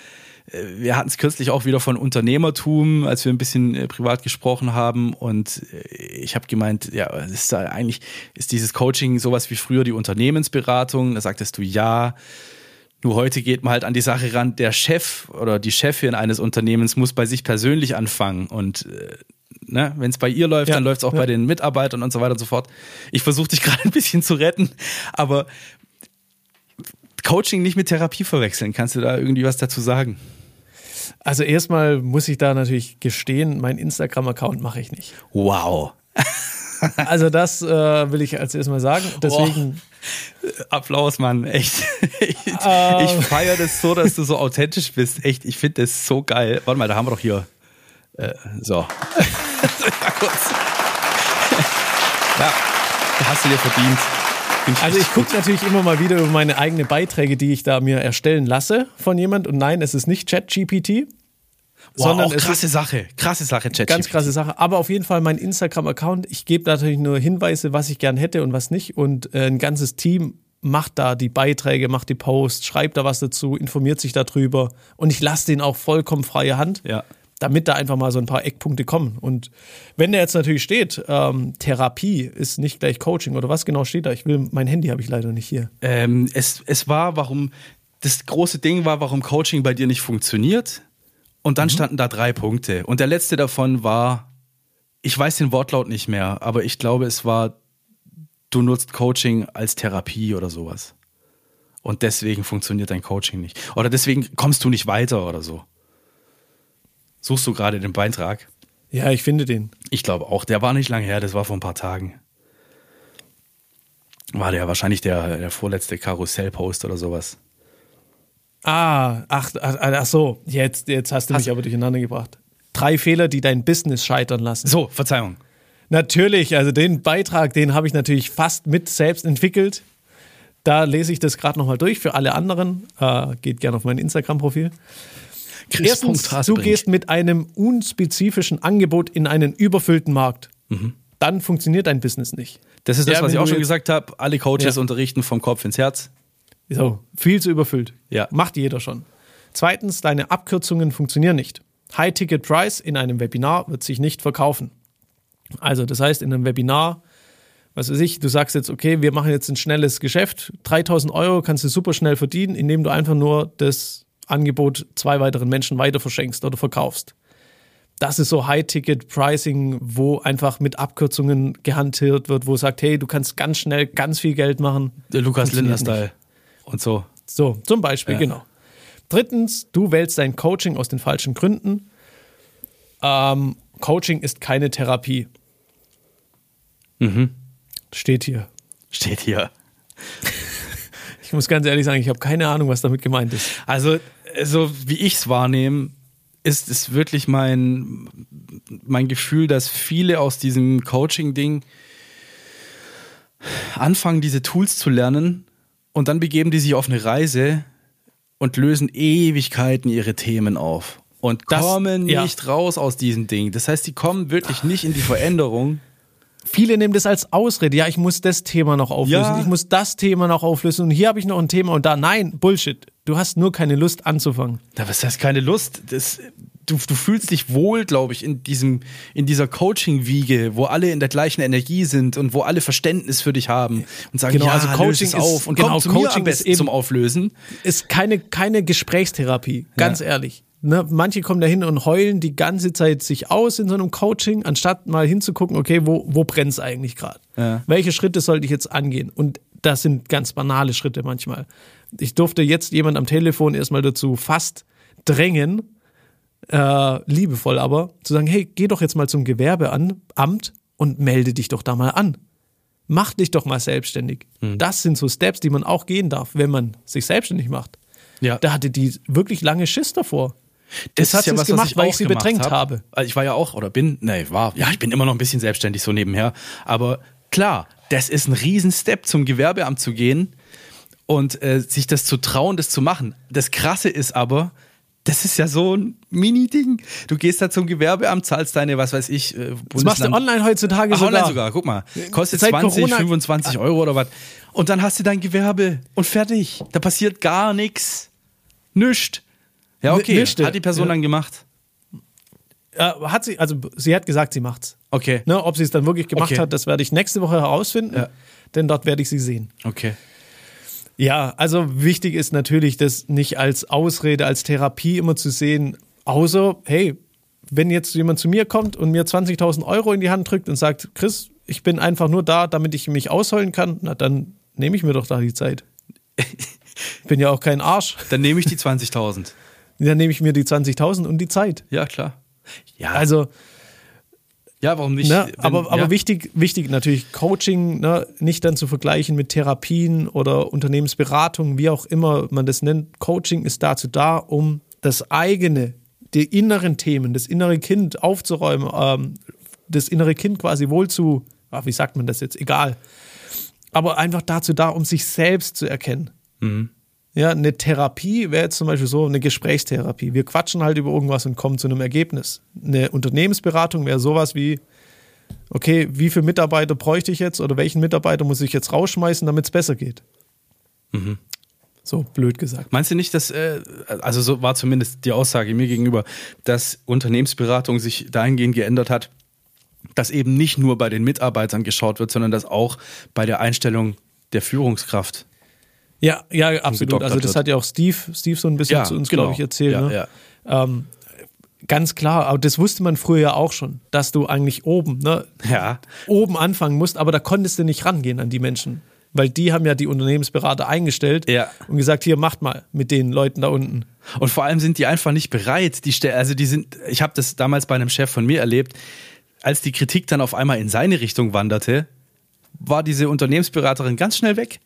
Äh, wir hatten es kürzlich auch wieder von Unternehmertum, als wir ein bisschen äh, privat gesprochen haben. Und äh, ich habe gemeint, ja, ist da eigentlich, ist dieses Coaching sowas wie früher die Unternehmensberatung? Da sagtest du ja. Nur heute geht man halt an die Sache ran, der Chef oder die Chefin eines Unternehmens muss bei sich persönlich anfangen. Und ne, wenn es bei ihr läuft, ja, dann läuft es auch ja. bei den Mitarbeitern und so weiter und so fort. Ich versuche dich gerade ein bisschen zu retten, aber Coaching nicht mit Therapie verwechseln. Kannst du da irgendwie was dazu sagen? Also erstmal muss ich da natürlich gestehen, mein Instagram-Account mache ich nicht. Wow. also das äh, will ich als erstmal sagen. Deswegen. Oh. Applaus, Mann. Echt. Ich, äh, ich feiere das so, dass du so authentisch bist. Echt, ich finde das so geil. Warte mal, da haben wir doch hier. Äh, so. ja, hast du dir verdient. Also ich gucke natürlich immer mal wieder über meine eigenen Beiträge, die ich da mir erstellen lasse von jemand. Und nein, es ist nicht ChatGPT. Wow, sondern auch krasse Sache, krasse Sache, ChatGPT. Ganz krasse Sache. Aber auf jeden Fall mein Instagram-Account. Ich gebe natürlich nur Hinweise, was ich gern hätte und was nicht. Und äh, ein ganzes Team macht da die Beiträge, macht die Posts, schreibt da was dazu, informiert sich darüber. Und ich lasse den auch vollkommen freie Hand. Ja damit da einfach mal so ein paar Eckpunkte kommen. Und wenn da jetzt natürlich steht, ähm, Therapie ist nicht gleich Coaching oder was genau steht da? Ich will, mein Handy habe ich leider nicht hier. Ähm, es, es war, warum, das große Ding war, warum Coaching bei dir nicht funktioniert. Und dann mhm. standen da drei Punkte. Und der letzte davon war, ich weiß den Wortlaut nicht mehr, aber ich glaube, es war, du nutzt Coaching als Therapie oder sowas. Und deswegen funktioniert dein Coaching nicht. Oder deswegen kommst du nicht weiter oder so. Suchst du gerade den Beitrag? Ja, ich finde den. Ich glaube auch. Der war nicht lange her, das war vor ein paar Tagen. War der wahrscheinlich der, der vorletzte Karussell-Post oder sowas. Ah, ach, ach, ach so, jetzt, jetzt hast du hast mich aber durcheinander gebracht. Drei Fehler, die dein Business scheitern lassen. So, Verzeihung. Natürlich, also den Beitrag, den habe ich natürlich fast mit selbst entwickelt. Da lese ich das gerade nochmal durch für alle anderen. Äh, geht gerne auf mein Instagram-Profil. Erstens, du gehst mit einem unspezifischen Angebot in einen überfüllten Markt. Mhm. Dann funktioniert dein Business nicht. Das ist das, ja, was ich auch schon gesagt habe. Alle Coaches ja. unterrichten vom Kopf ins Herz. So, viel zu überfüllt. Ja. Macht jeder schon. Zweitens, deine Abkürzungen funktionieren nicht. High-Ticket-Price in einem Webinar wird sich nicht verkaufen. Also, das heißt, in einem Webinar, was weiß ich, du sagst jetzt, okay, wir machen jetzt ein schnelles Geschäft, 3000 Euro kannst du super schnell verdienen, indem du einfach nur das Angebot zwei weiteren Menschen weiter verschenkst oder verkaufst. Das ist so High-Ticket-Pricing, wo einfach mit Abkürzungen gehandelt wird, wo sagt, hey, du kannst ganz schnell ganz viel Geld machen. Der Lukas Linder-Style und so. So, zum Beispiel, ja. genau. Drittens, du wählst dein Coaching aus den falschen Gründen. Ähm, Coaching ist keine Therapie. Mhm. Steht hier. Steht hier. Ich muss ganz ehrlich sagen, ich habe keine Ahnung, was damit gemeint ist. Also, so wie ich es wahrnehme, ist es wirklich mein, mein Gefühl, dass viele aus diesem Coaching-Ding anfangen, diese Tools zu lernen und dann begeben die sich auf eine Reise und lösen Ewigkeiten ihre Themen auf und das, kommen ja. nicht raus aus diesem Ding. Das heißt, die kommen wirklich nicht in die Veränderung. Viele nehmen das als Ausrede. Ja, ich muss das Thema noch auflösen. Ja. Ich muss das Thema noch auflösen. Und hier habe ich noch ein Thema und da. Nein, Bullshit. Du hast nur keine Lust anzufangen. Na, was heißt keine Lust? Das, du, du fühlst dich wohl, glaube ich, in diesem, in dieser Coaching-Wiege, wo alle in der gleichen Energie sind und wo alle Verständnis für dich haben und sagen, genau, ja, also Coaching ist, auf und genau, Coaching ist eben, zum Auflösen. Ist keine, keine Gesprächstherapie, ganz ja. ehrlich. Ne, manche kommen da hin und heulen die ganze Zeit sich aus in so einem Coaching, anstatt mal hinzugucken, okay, wo, wo brennt es eigentlich gerade? Ja. Welche Schritte sollte ich jetzt angehen? Und das sind ganz banale Schritte manchmal. Ich durfte jetzt jemand am Telefon erstmal dazu fast drängen, äh, liebevoll aber, zu sagen, hey, geh doch jetzt mal zum Gewerbeamt und melde dich doch da mal an. Mach dich doch mal selbstständig. Mhm. Das sind so Steps, die man auch gehen darf, wenn man sich selbstständig macht. Ja. Da hatte die wirklich lange Schiss davor. Das, das hat ja was, gemacht, was ich weil ich sie bedrängt hab. habe. Also ich war ja auch oder bin, nee, war, ja, ich bin immer noch ein bisschen selbstständig so nebenher. Aber klar, das ist ein Riesenstep, zum Gewerbeamt zu gehen und äh, sich das zu trauen, das zu machen. Das Krasse ist aber, das ist ja so ein Mini-Ding. Du gehst da zum Gewerbeamt, zahlst deine, was weiß ich, äh, Das machst du online heutzutage Ach, sogar. online sogar, guck mal. Kostet Seit 20, Corona 25 Euro oder was. Und dann hast du dein Gewerbe und fertig. Da passiert gar nichts. Nüscht. Ja, okay. Nischte. Hat die Person ja. dann gemacht? Hat sie, also sie hat gesagt, sie macht's. Okay. Ne, ob sie es dann wirklich gemacht okay. hat, das werde ich nächste Woche herausfinden, ja. denn dort werde ich sie sehen. Okay. Ja, also wichtig ist natürlich, das nicht als Ausrede, als Therapie immer zu sehen, außer, hey, wenn jetzt jemand zu mir kommt und mir 20.000 Euro in die Hand drückt und sagt, Chris, ich bin einfach nur da, damit ich mich ausholen kann, na dann nehme ich mir doch da die Zeit. Ich bin ja auch kein Arsch. Dann nehme ich die 20.000. Dann nehme ich mir die 20.000 und die Zeit. Ja, klar. Ja. Also. Ja, warum nicht? Ne, wenn, aber aber ja. wichtig, wichtig natürlich Coaching, ne, nicht dann zu vergleichen mit Therapien oder Unternehmensberatung, wie auch immer man das nennt. Coaching ist dazu da, um das eigene, die inneren Themen, das innere Kind aufzuräumen, ähm, das innere Kind quasi wohl zu, ach, wie sagt man das jetzt? Egal. Aber einfach dazu da, um sich selbst zu erkennen. Mhm. Ja, eine Therapie wäre jetzt zum Beispiel so eine Gesprächstherapie. Wir quatschen halt über irgendwas und kommen zu einem Ergebnis. Eine Unternehmensberatung wäre sowas wie, okay, wie viele Mitarbeiter bräuchte ich jetzt oder welchen Mitarbeiter muss ich jetzt rausschmeißen, damit es besser geht? Mhm. So blöd gesagt. Meinst du nicht, dass, äh, also so war zumindest die Aussage mir gegenüber, dass Unternehmensberatung sich dahingehend geändert hat, dass eben nicht nur bei den Mitarbeitern geschaut wird, sondern dass auch bei der Einstellung der Führungskraft ja, ja, absolut. Also das hat ja auch Steve, Steve so ein bisschen ja, zu uns, genau. glaube ich, erzählt. Ja, ne? ja. Ähm, ganz klar, aber das wusste man früher ja auch schon, dass du eigentlich oben, ne, ja. oben anfangen musst, aber da konntest du nicht rangehen an die Menschen. Weil die haben ja die Unternehmensberater eingestellt ja. und gesagt, hier macht mal mit den Leuten da unten. Und vor allem sind die einfach nicht bereit. Die also die sind, ich habe das damals bei einem Chef von mir erlebt, als die Kritik dann auf einmal in seine Richtung wanderte, war diese Unternehmensberaterin ganz schnell weg.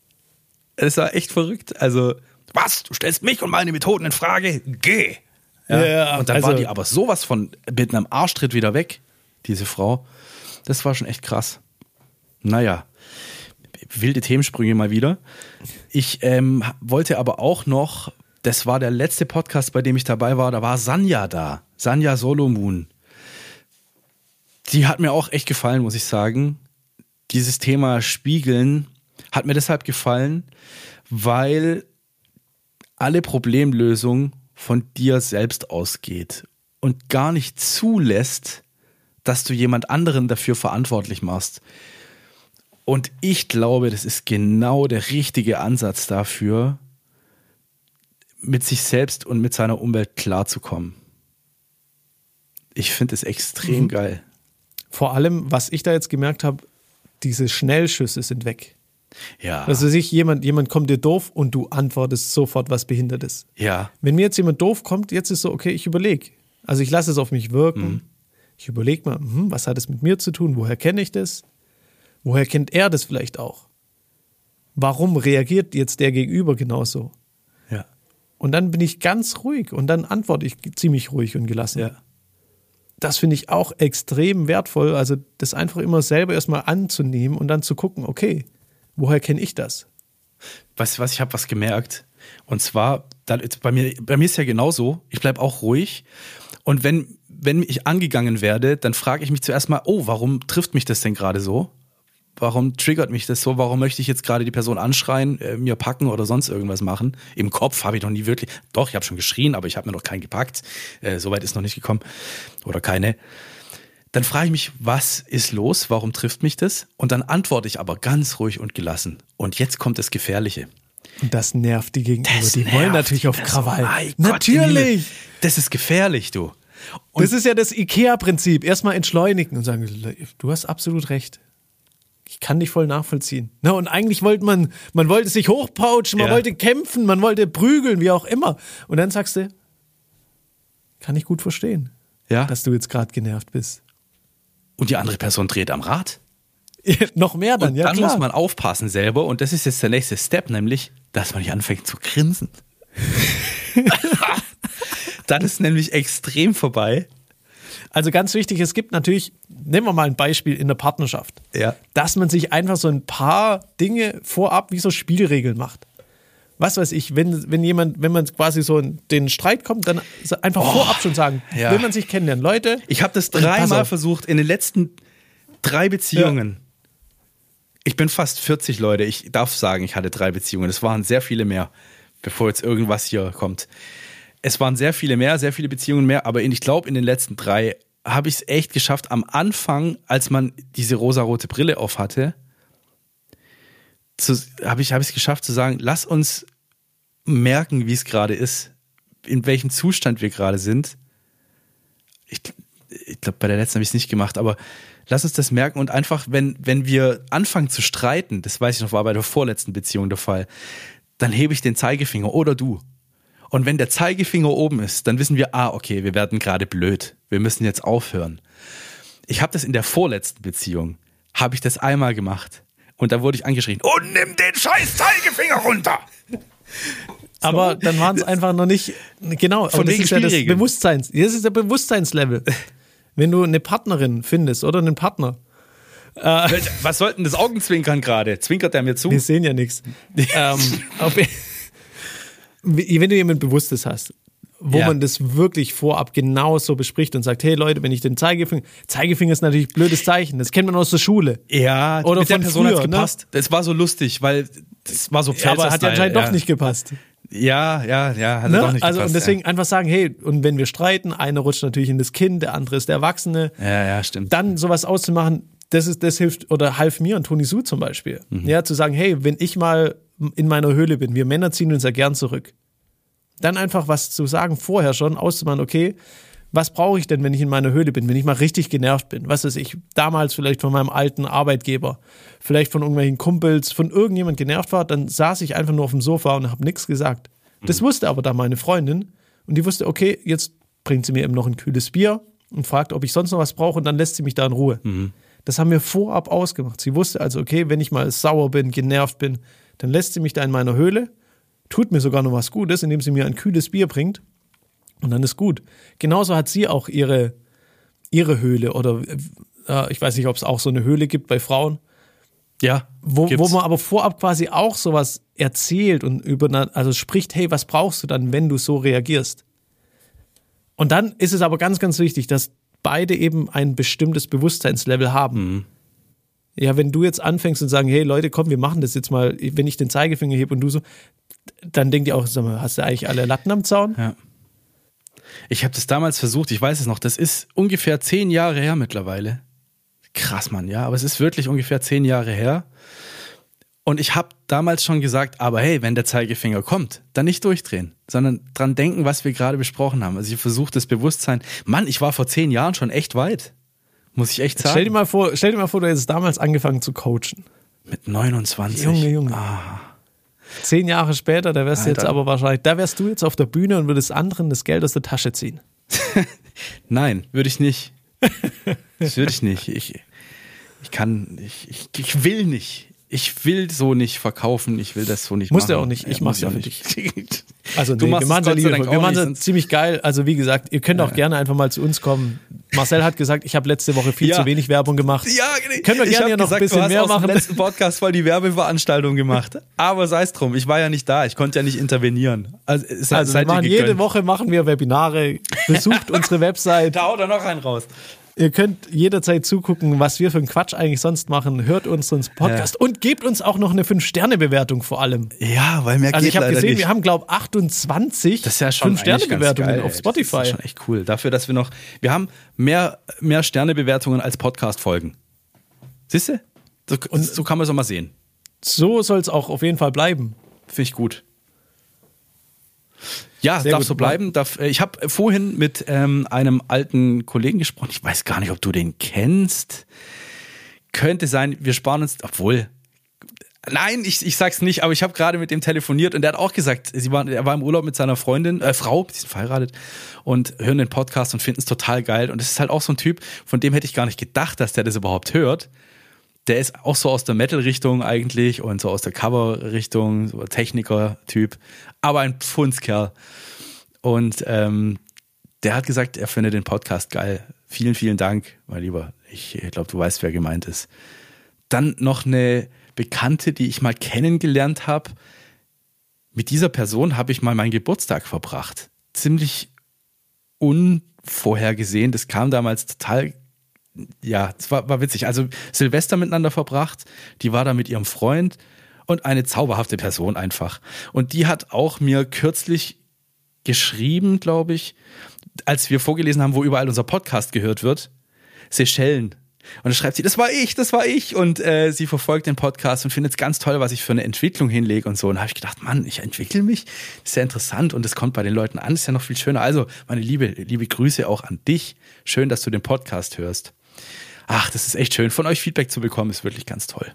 Es war echt verrückt. Also, was? Du stellst mich und meine Methoden in Frage? Geh! Ja. ja und dann also, war die aber sowas von mit einem Arschtritt wieder weg, diese Frau. Das war schon echt krass. Naja, wilde Themensprünge mal wieder. Ich ähm, wollte aber auch noch, das war der letzte Podcast, bei dem ich dabei war, da war Sanja da. Sanja Solomon. Die hat mir auch echt gefallen, muss ich sagen. Dieses Thema Spiegeln hat mir deshalb gefallen, weil alle Problemlösung von dir selbst ausgeht und gar nicht zulässt, dass du jemand anderen dafür verantwortlich machst. Und ich glaube, das ist genau der richtige Ansatz dafür, mit sich selbst und mit seiner Umwelt klarzukommen. Ich finde es extrem mhm. geil. Vor allem, was ich da jetzt gemerkt habe, diese Schnellschüsse sind weg. Ja. Also sich jemand, jemand kommt dir doof und du antwortest sofort was Behindertes. Ja. Wenn mir jetzt jemand doof kommt, jetzt ist so, okay, ich überlege. Also ich lasse es auf mich wirken. Mhm. Ich überlege mal, hm, was hat es mit mir zu tun? Woher kenne ich das? Woher kennt er das vielleicht auch? Warum reagiert jetzt der Gegenüber genauso? Ja. Und dann bin ich ganz ruhig und dann antworte ich ziemlich ruhig und gelassen. Ja. Das finde ich auch extrem wertvoll. Also das einfach immer selber erstmal anzunehmen und dann zu gucken, okay, Woher kenne ich das? Weißt du was, ich habe was gemerkt. Und zwar, bei mir, bei mir ist ja genauso, ich bleibe auch ruhig. Und wenn, wenn ich angegangen werde, dann frage ich mich zuerst mal, oh, warum trifft mich das denn gerade so? Warum triggert mich das so? Warum möchte ich jetzt gerade die Person anschreien, äh, mir packen oder sonst irgendwas machen? Im Kopf habe ich noch nie wirklich. Doch, ich habe schon geschrien, aber ich habe mir noch keinen gepackt. Äh, Soweit ist noch nicht gekommen. Oder keine. Dann frage ich mich, was ist los? Warum trifft mich das? Und dann antworte ich aber ganz ruhig und gelassen. Und jetzt kommt das Gefährliche. Und das nervt die Gegenüber. Das die wollen natürlich auf Krawall. Oh natürlich. Gott, das ist gefährlich, du. Und das ist ja das IKEA-Prinzip. Erstmal entschleunigen und sagen, du hast absolut recht. Ich kann dich voll nachvollziehen. Na, und eigentlich wollte man, man wollte sich hochpauschen, man ja. wollte kämpfen, man wollte prügeln, wie auch immer. Und dann sagst du, kann ich gut verstehen, ja. dass du jetzt gerade genervt bist. Und die andere Person dreht am Rad. noch mehr dann, und ja. Dann klar. muss man aufpassen selber. Und das ist jetzt der nächste Step, nämlich, dass man nicht anfängt zu grinsen. dann ist nämlich extrem vorbei. Also ganz wichtig, es gibt natürlich, nehmen wir mal ein Beispiel in der Partnerschaft, ja. dass man sich einfach so ein paar Dinge vorab wie so Spielregeln macht. Was weiß ich, wenn, wenn jemand, wenn man quasi so in den Streit kommt, dann einfach oh, vorab schon sagen, ja. will man sich kennenlernen. Leute. Ich habe das dreimal versucht in den letzten drei Beziehungen. Ja. Ich bin fast 40 Leute. Ich darf sagen, ich hatte drei Beziehungen. Es waren sehr viele mehr, bevor jetzt irgendwas hier kommt es waren sehr viele mehr, sehr viele Beziehungen mehr, aber ich glaube, in den letzten drei habe ich es echt geschafft, am Anfang, als man diese rosarote Brille auf hatte, habe ich es geschafft zu sagen, lass uns merken, wie es gerade ist, in welchem Zustand wir gerade sind. Ich, ich glaube, bei der letzten habe ich es nicht gemacht, aber lass uns das merken und einfach, wenn, wenn wir anfangen zu streiten, das weiß ich noch, war bei der vorletzten Beziehung der Fall, dann hebe ich den Zeigefinger oder du und wenn der Zeigefinger oben ist, dann wissen wir, ah, okay, wir werden gerade blöd. Wir müssen jetzt aufhören. Ich habe das in der vorletzten Beziehung, habe ich das einmal gemacht. Und da wurde ich angeschrien, und nimm den scheiß Zeigefinger runter. Aber dann waren es einfach noch nicht, genau, von das ist ja das Bewusstseins, das ist der Bewusstseinslevel. Wenn du eine Partnerin findest oder einen Partner, äh, was sollten das Augenzwinkern gerade? Zwinkert der mir zu? Wir sehen ja nichts. ähm, wenn du jemand Bewusstes hast, wo ja. man das wirklich vorab genauso bespricht und sagt, hey Leute, wenn ich den Zeigefinger, Zeigefinger ist natürlich ein blödes Zeichen, das kennt man aus der Schule. Ja, oder mit von der Person früher, ne? gepasst. Ne? Das war so lustig, weil das war so ja, Aber hat ja anscheinend ja. doch nicht gepasst. Ja, ja, ja, hat ne? doch nicht Also gepasst, und deswegen ja. einfach sagen, hey, und wenn wir streiten, einer rutscht natürlich in das Kind, der andere ist der Erwachsene. Ja, ja, stimmt. Dann sowas auszumachen, das ist, das hilft oder half mir und Toni Su zum Beispiel. Mhm. Ja, zu sagen, hey, wenn ich mal in meiner Höhle bin, wir Männer ziehen uns ja gern zurück dann einfach was zu sagen vorher schon, auszumachen, okay, was brauche ich denn, wenn ich in meiner Höhle bin, wenn ich mal richtig genervt bin? Was ist ich damals vielleicht von meinem alten Arbeitgeber, vielleicht von irgendwelchen Kumpels, von irgendjemand genervt war, dann saß ich einfach nur auf dem Sofa und habe nichts gesagt. Das mhm. wusste aber da meine Freundin und die wusste, okay, jetzt bringt sie mir eben noch ein kühles Bier und fragt, ob ich sonst noch was brauche und dann lässt sie mich da in Ruhe. Mhm. Das haben wir vorab ausgemacht. Sie wusste also, okay, wenn ich mal sauer bin, genervt bin, dann lässt sie mich da in meiner Höhle tut mir sogar noch was Gutes, indem sie mir ein kühles Bier bringt. Und dann ist gut. Genauso hat sie auch ihre, ihre Höhle oder äh, ich weiß nicht, ob es auch so eine Höhle gibt bei Frauen. Ja. Wo, wo man aber vorab quasi auch sowas erzählt und über, also spricht, hey, was brauchst du dann, wenn du so reagierst? Und dann ist es aber ganz, ganz wichtig, dass beide eben ein bestimmtes Bewusstseinslevel haben. Mhm. Ja, wenn du jetzt anfängst und sagen, hey Leute, komm, wir machen das jetzt mal, wenn ich den Zeigefinger hebe und du so, dann denkt ihr auch, sag mal, hast du eigentlich alle Latten am Zaun? Ja. Ich habe das damals versucht, ich weiß es noch, das ist ungefähr zehn Jahre her mittlerweile. Krass, Mann, ja, aber es ist wirklich ungefähr zehn Jahre her. Und ich habe damals schon gesagt, aber hey, wenn der Zeigefinger kommt, dann nicht durchdrehen, sondern dran denken, was wir gerade besprochen haben. Also ich versuche das Bewusstsein. Mann, ich war vor zehn Jahren schon echt weit. Muss ich echt sagen. Stell dir mal vor, stell dir mal vor, du hättest damals angefangen zu coachen. Mit 29. Junge, Junge. Ah. Zehn Jahre später, da wärst du jetzt aber wahrscheinlich, da wärst du jetzt auf der Bühne und würdest anderen das Geld aus der Tasche ziehen. Nein, würde ich nicht. Das würde ich nicht. Ich, ich kann, ich, ich, ich will nicht. Ich will so nicht verkaufen, ich will das so nicht Musst machen. du auch nicht, ich mach's ja für dich. Also nee, wir machen es wir machen ziemlich geil. Also wie gesagt, ihr könnt auch ja. gerne einfach mal zu uns kommen. Marcel hat gesagt, ich habe letzte Woche viel Ja. zu wenig Werbung gemacht. Ja, Können wir ich gerne hier noch gesagt, ein bisschen mehr machen. dem letzten Podcast voll die Werbeveranstaltung gemacht. Aber sei es drum, ich war ja nicht da, ich konnte ja nicht intervenieren. Also, Also wir machen jede. Woche machen wir Webinare. Besucht unsere Website. Da haut er noch einen raus. Ihr könnt jederzeit zugucken, was wir für einen Quatsch eigentlich sonst machen. Hört uns uns Podcast und gebt uns auch noch eine 5-Sterne-Bewertung vor allem. Ja, weil mehr Also geht ich habe gesehen, nicht. wir haben glaube 28 Das ist ja schon eigentlich ganz 5-Sterne-Bewertungen geil, auf. Spotify. Das ist schon echt cool. Dafür, dass wir noch, wir haben mehr, mehr Sternebewertungen als Podcast-Folgen. Siehst du? So, so kann man es auch mal sehen. So soll es auch auf jeden Fall bleiben. Finde ich gut. Ja, Sehr darf gut. so bleiben. Darf, äh, ich habe vorhin mit ähm, einem alten Kollegen gesprochen. Ich weiß gar nicht, ob du den kennst. Könnte sein, wir sparen uns, obwohl. Nein, ich, ich sag's nicht, aber ich habe gerade mit dem telefoniert und der hat auch gesagt, sie waren, er war im Urlaub mit seiner Freundin, äh, Frau, die sind verheiratet und hören den Podcast und finden es total geil. Und es ist halt auch so ein Typ, von dem hätte ich gar nicht gedacht, dass der das überhaupt hört. Der ist auch so aus der Metal-Richtung eigentlich und so aus der Cover-Richtung, so Techniker-Typ, aber ein Pfundskerl. Und ähm, der hat gesagt, er findet den Podcast geil. Vielen, vielen Dank, mein Lieber. Ich glaube, du weißt, wer gemeint ist. Dann noch eine Bekannte, die ich mal kennengelernt habe. Mit dieser Person habe ich mal meinen Geburtstag verbracht. Ziemlich unvorhergesehen. Das kam damals total ja, es war, war witzig. Also Silvester miteinander verbracht, die war da mit ihrem Freund und eine zauberhafte Person einfach. Und die hat auch mir kürzlich geschrieben, glaube ich, als wir vorgelesen haben, wo überall unser Podcast gehört wird, Seychellen. Und da schreibt sie, das war ich, das war ich. Und äh, sie verfolgt den Podcast und findet es ganz toll, was ich für eine Entwicklung hinlege und so. Und da habe ich gedacht, Mann, ich entwickle mich. Das ist ja interessant und das kommt bei den Leuten an, das ist ja noch viel schöner. Also, meine liebe, liebe Grüße auch an dich. Schön, dass du den Podcast hörst. Ach, das ist echt schön. Von euch Feedback zu bekommen, ist wirklich ganz toll.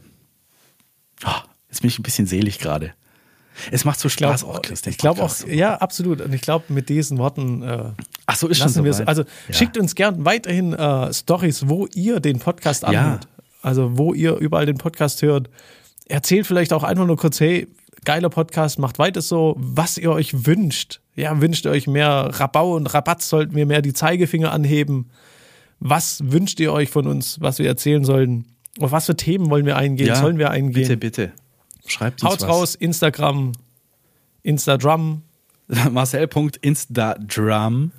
Ah, jetzt bin ich ein bisschen selig gerade. Es macht so Spaß auch, Chris. den ich glaube auch, ja, absolut. Und ich glaube, mit diesen Worten äh, Ach so, ist schon lassen so wir es. weit. Also Ja. schickt uns gern weiterhin äh, Stories, wo ihr den Podcast Ja. anhört. Also wo ihr überall den Podcast hört. Erzählt vielleicht auch einfach nur kurz, hey, geiler Podcast, macht weiter so, was ihr euch wünscht. Ja, wünscht ihr euch mehr Rabau und Rabatt, sollten wir mehr die Zeigefinger anheben. Was wünscht ihr euch von uns, was wir erzählen sollen? Auf was für Themen wollen wir eingehen? Ja, sollen wir eingehen? Bitte, bitte. Schreibt uns Haut was. raus, Instagram, Instagram, Marcel.instadrum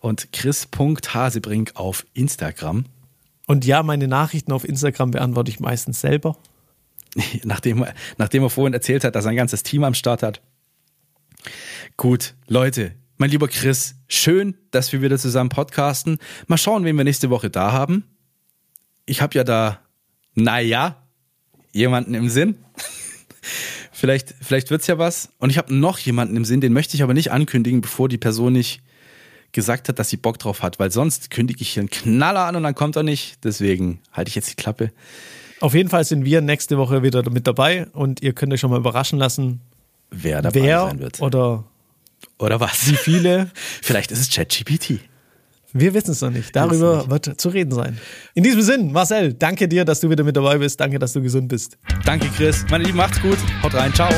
und chris.hasebrink auf Instagram. Und ja, meine Nachrichten auf Instagram beantworte ich meistens selber. Nachdem, nachdem er vorhin erzählt hat, dass er ein ganzes Team am Start hat. Gut, Leute, mein lieber Chris, schön, dass wir wieder zusammen podcasten. Mal schauen, wen wir nächste Woche da haben. Ich habe ja da, naja, jemanden im Sinn. vielleicht vielleicht wird's ja was. Und ich habe noch jemanden im Sinn, den möchte ich aber nicht ankündigen, bevor die Person nicht gesagt hat, dass sie Bock drauf hat, weil sonst kündige ich hier einen Knaller an und dann kommt er nicht. Deswegen halte ich jetzt die Klappe. Auf jeden Fall sind wir nächste Woche wieder mit dabei und ihr könnt euch schon mal überraschen lassen, Wer dabei wer sein wird. oder Oder was? wie viele. Vielleicht ist es ChatGPT. Wir wissen es noch nicht. Darüber wird zu reden sein. In diesem Sinn, Marcel, danke dir, dass du wieder mit dabei bist. Danke, dass du gesund bist. Danke, Chris. Meine Lieben, macht's gut. Haut rein. Ciao.